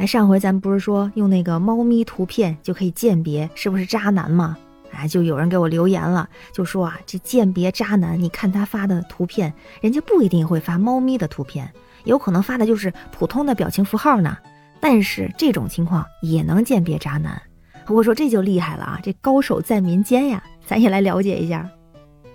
哎，上回咱不是说用那个猫咪图片就可以鉴别是不是渣男吗？哎，就有人给我留言了，就说啊，这鉴别渣男，你看他发的图片，人家不一定会发猫咪的图片，有可能发的就是普通的表情符号呢。但是这种情况也能鉴别渣男。我说这就厉害了啊，这高手在民间呀，咱也来了解一下。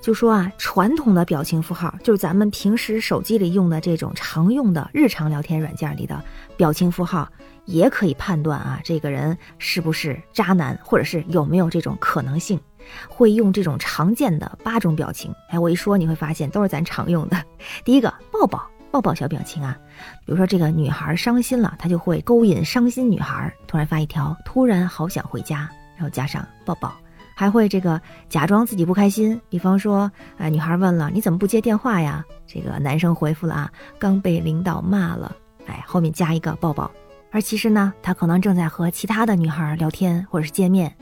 就说啊，传统的表情符号就是咱们平时手机里用的这种常用的日常聊天软件里的表情符号，也可以判断啊，这个人是不是渣男，或者是有没有这种可能性。会用这种常见的八种表情，哎，我一说你会发现都是咱常用的。第一个，抱抱抱抱小表情啊，比如说这个女孩伤心了，他就会勾引伤心女孩，突然发一条“突然好想回家”，然后加上抱抱。还会这个假装自己不开心，比方说，呃，女孩问了你怎么不接电话呀？这个男生回复了啊，刚被领导骂了，哎，后面加一个抱抱。而其实呢，他可能正在和其他的女孩聊天或者是见面。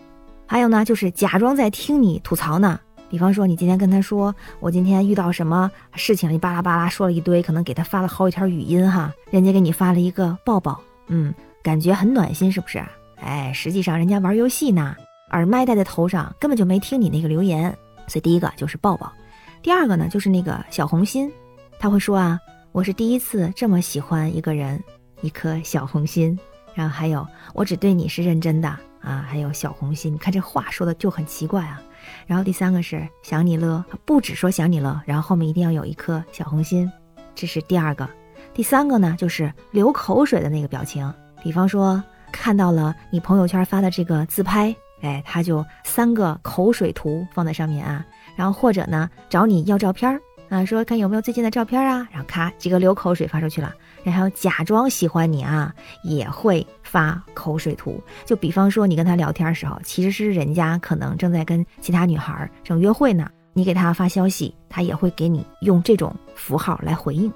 还有呢，就是假装在听你吐槽呢。比方说，你今天跟他说我今天遇到什么事情，你巴拉巴拉说了一堆，可能给他发了好几条语音哈，人家给你发了一个抱抱，嗯，感觉很暖心，是不是？哎，实际上人家玩游戏呢。耳麦戴在头上，根本就没听你那个留言，所以第一个就是抱抱，第二个呢就是那个小红心，他会说啊，我是第一次这么喜欢一个人，一颗小红心，然后还有我只对你是认真的啊，还有小红心，你看这话说的就很奇怪啊，然后第三个是想你了，不只说想你了，然后后面一定要有一颗小红心，这是第二个，第三个呢就是流口水的那个表情，比方说看到了你朋友圈发的这个自拍。哎，他就三个口水图放在上面啊，然后或者呢找你要照片儿啊，说看有没有最近的照片啊，然后咔几个流口水发出去了，然后假装喜欢你啊，也会发口水图。就比方说你跟他聊天的时候，其实是人家可能正在跟其他女孩正约会呢，你给他发消息，他也会给你用这种符号来回应。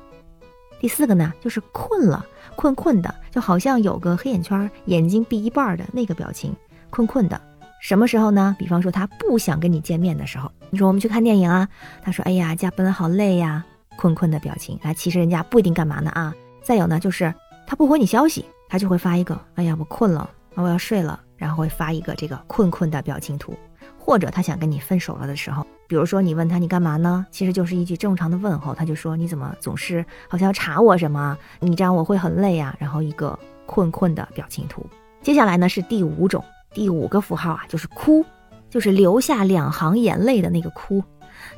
第四个呢，就是困了，困困的，就好像有个黑眼圈，眼睛闭一半的那个表情，困困的。什么时候呢？比方说他不想跟你见面的时候，你说我们去看电影啊，他说哎呀加班好累呀，困困的表情。哎，其实人家不一定干嘛呢啊。再有呢，就是他不回你消息，他就会发一个哎呀我困了，我要睡了，然后会发一个这个困困的表情图。或者他想跟你分手了的时候，比如说你问他你干嘛呢，其实就是一句正常的问候，他就说你怎么总是好像要查我什么，你这样我会很累呀。然后一个困困的表情图。接下来呢是第五种。第五个符号啊，就是哭，就是流下两行眼泪的那个哭。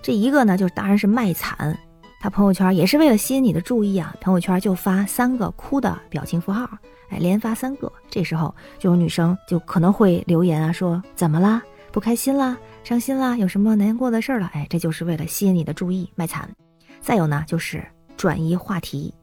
这一个呢，就是当然是卖惨。他朋友圈也是为了吸引你的注意啊，朋友圈就发三个哭的表情符号，哎，连发三个。这时候就有女生就可能会留言啊，说怎么啦？不开心啦？伤心啦？有什么难过的事儿了？哎，这就是为了吸引你的注意，卖惨。再有呢，就是转移话题，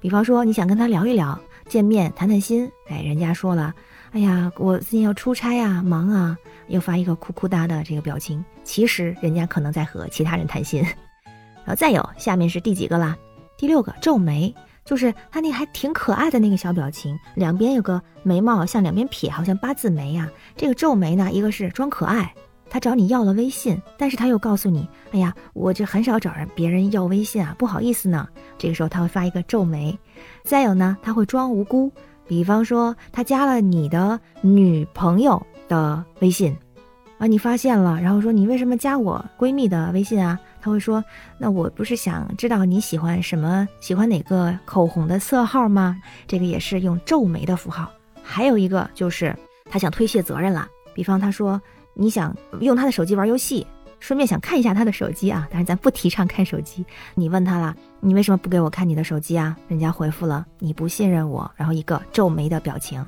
比方说你想跟他聊一聊，见面谈谈心，哎，人家说了。哎呀，我最近要出差呀，忙啊，又发一个哭哭哒的这个表情。其实人家可能在和其他人谈心。然后再有，下面是第几个啦？第六个，皱眉，就是他那还挺可爱的那个小表情，两边有个眉毛向两边撇，好像八字眉呀。这个皱眉呢，一个是装可爱，他找你要了微信，但是他又告诉你，哎呀，我这很少找人别人要微信啊，不好意思呢。这个时候他会发一个皱眉。再有呢，他会装无辜。比方说，他加了你的女朋友的微信，啊，你发现了，然后说你为什么加我闺蜜的微信啊？他会说，那我不是想知道你喜欢什么，喜欢哪个口红的色号吗？这个也是用皱眉的符号。还有一个就是他想推卸责任了，比方他说你想用他的手机玩游戏。顺便想看一下他的手机啊，但是咱不提倡看手机。你问他了，你为什么不给我看你的手机啊？人家回复了你不信任我，然后一个皱眉的表情。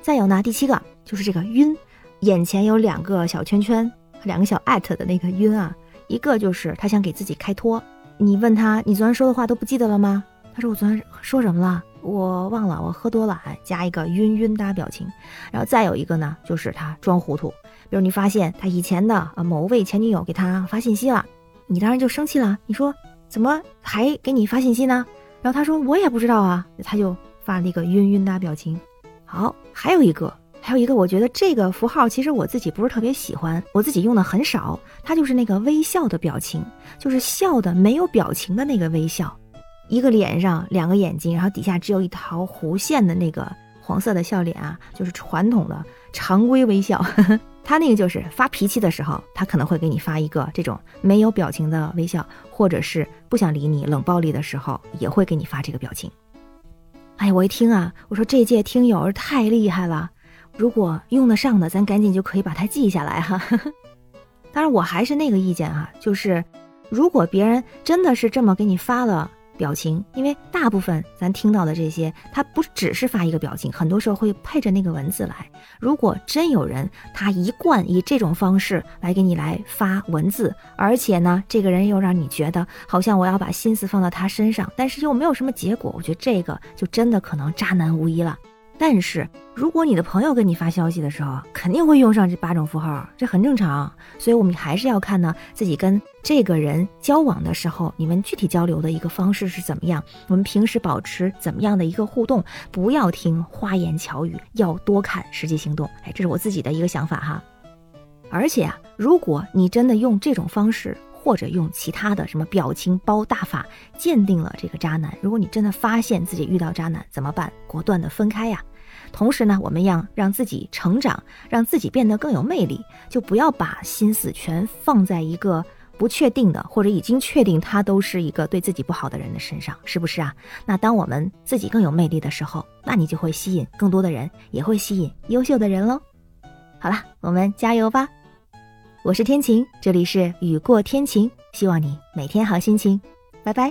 再有呢，第七个就是这个晕，眼前有两个小圈圈，两个小艾特的那个晕啊，一个就是他想给自己开脱。你问他，你昨天说的话都不记得了吗？他说我昨天说什么了？我忘了，我喝多了，加一个晕晕哒表情。然后再有一个呢，就是他装糊涂。比如你发现他以前的啊某位前女友给他发信息了，你当然就生气了。你说怎么还给你发信息呢？然后他说我也不知道啊，他就发了一个晕晕的表情。好，还有一个，还有一个，我觉得这个符号其实我自己不是特别喜欢，我自己用的很少。它就是那个微笑的表情，就是笑的没有表情的那个微笑，一个脸上两个眼睛，然后底下只有一条弧线的那个黄色的笑脸啊，就是传统的常规微笑。他那个就是发脾气的时候，他可能会给你发一个这种没有表情的微笑，或者是不想理你、冷暴力的时候，也会给你发这个表情。哎，我一听啊，我说这届听友太厉害了，如果用得上的，咱赶紧就可以把它记下来哈。当然，我还是那个意见哈，就是如果别人真的是这么给你发了。表情，因为大部分咱听到的这些，他不只是发一个表情，很多时候会配着那个文字来。如果真有人他一贯以这种方式来给你来发文字，而且呢，这个人又让你觉得好像我要把心思放到他身上，但是又没有什么结果，我觉得这个就真的可能渣男无疑了。但是，如果你的朋友跟你发消息的时候，肯定会用上这八种符号，这很正常。所以，我们还是要看呢，自己跟这个人交往的时候，你们具体交流的一个方式是怎么样？我们平时保持怎么样的一个互动？不要听花言巧语，要多看实际行动。哎，这是我自己的一个想法哈。而且啊，如果你真的用这种方式，或者用其他的什么表情包大法鉴定了这个渣男。如果你真的发现自己遇到渣男怎么办？果断的分开呀。同时呢，我们要让自己成长，让自己变得更有魅力，就不要把心思全放在一个不确定的或者已经确定他都是一个对自己不好的人的身上，是不是啊？那当我们自己更有魅力的时候，那你就会吸引更多的人，也会吸引优秀的人喽。好了，我们加油吧！我是天晴，这里是雨过天晴，希望你每天好心情，拜拜。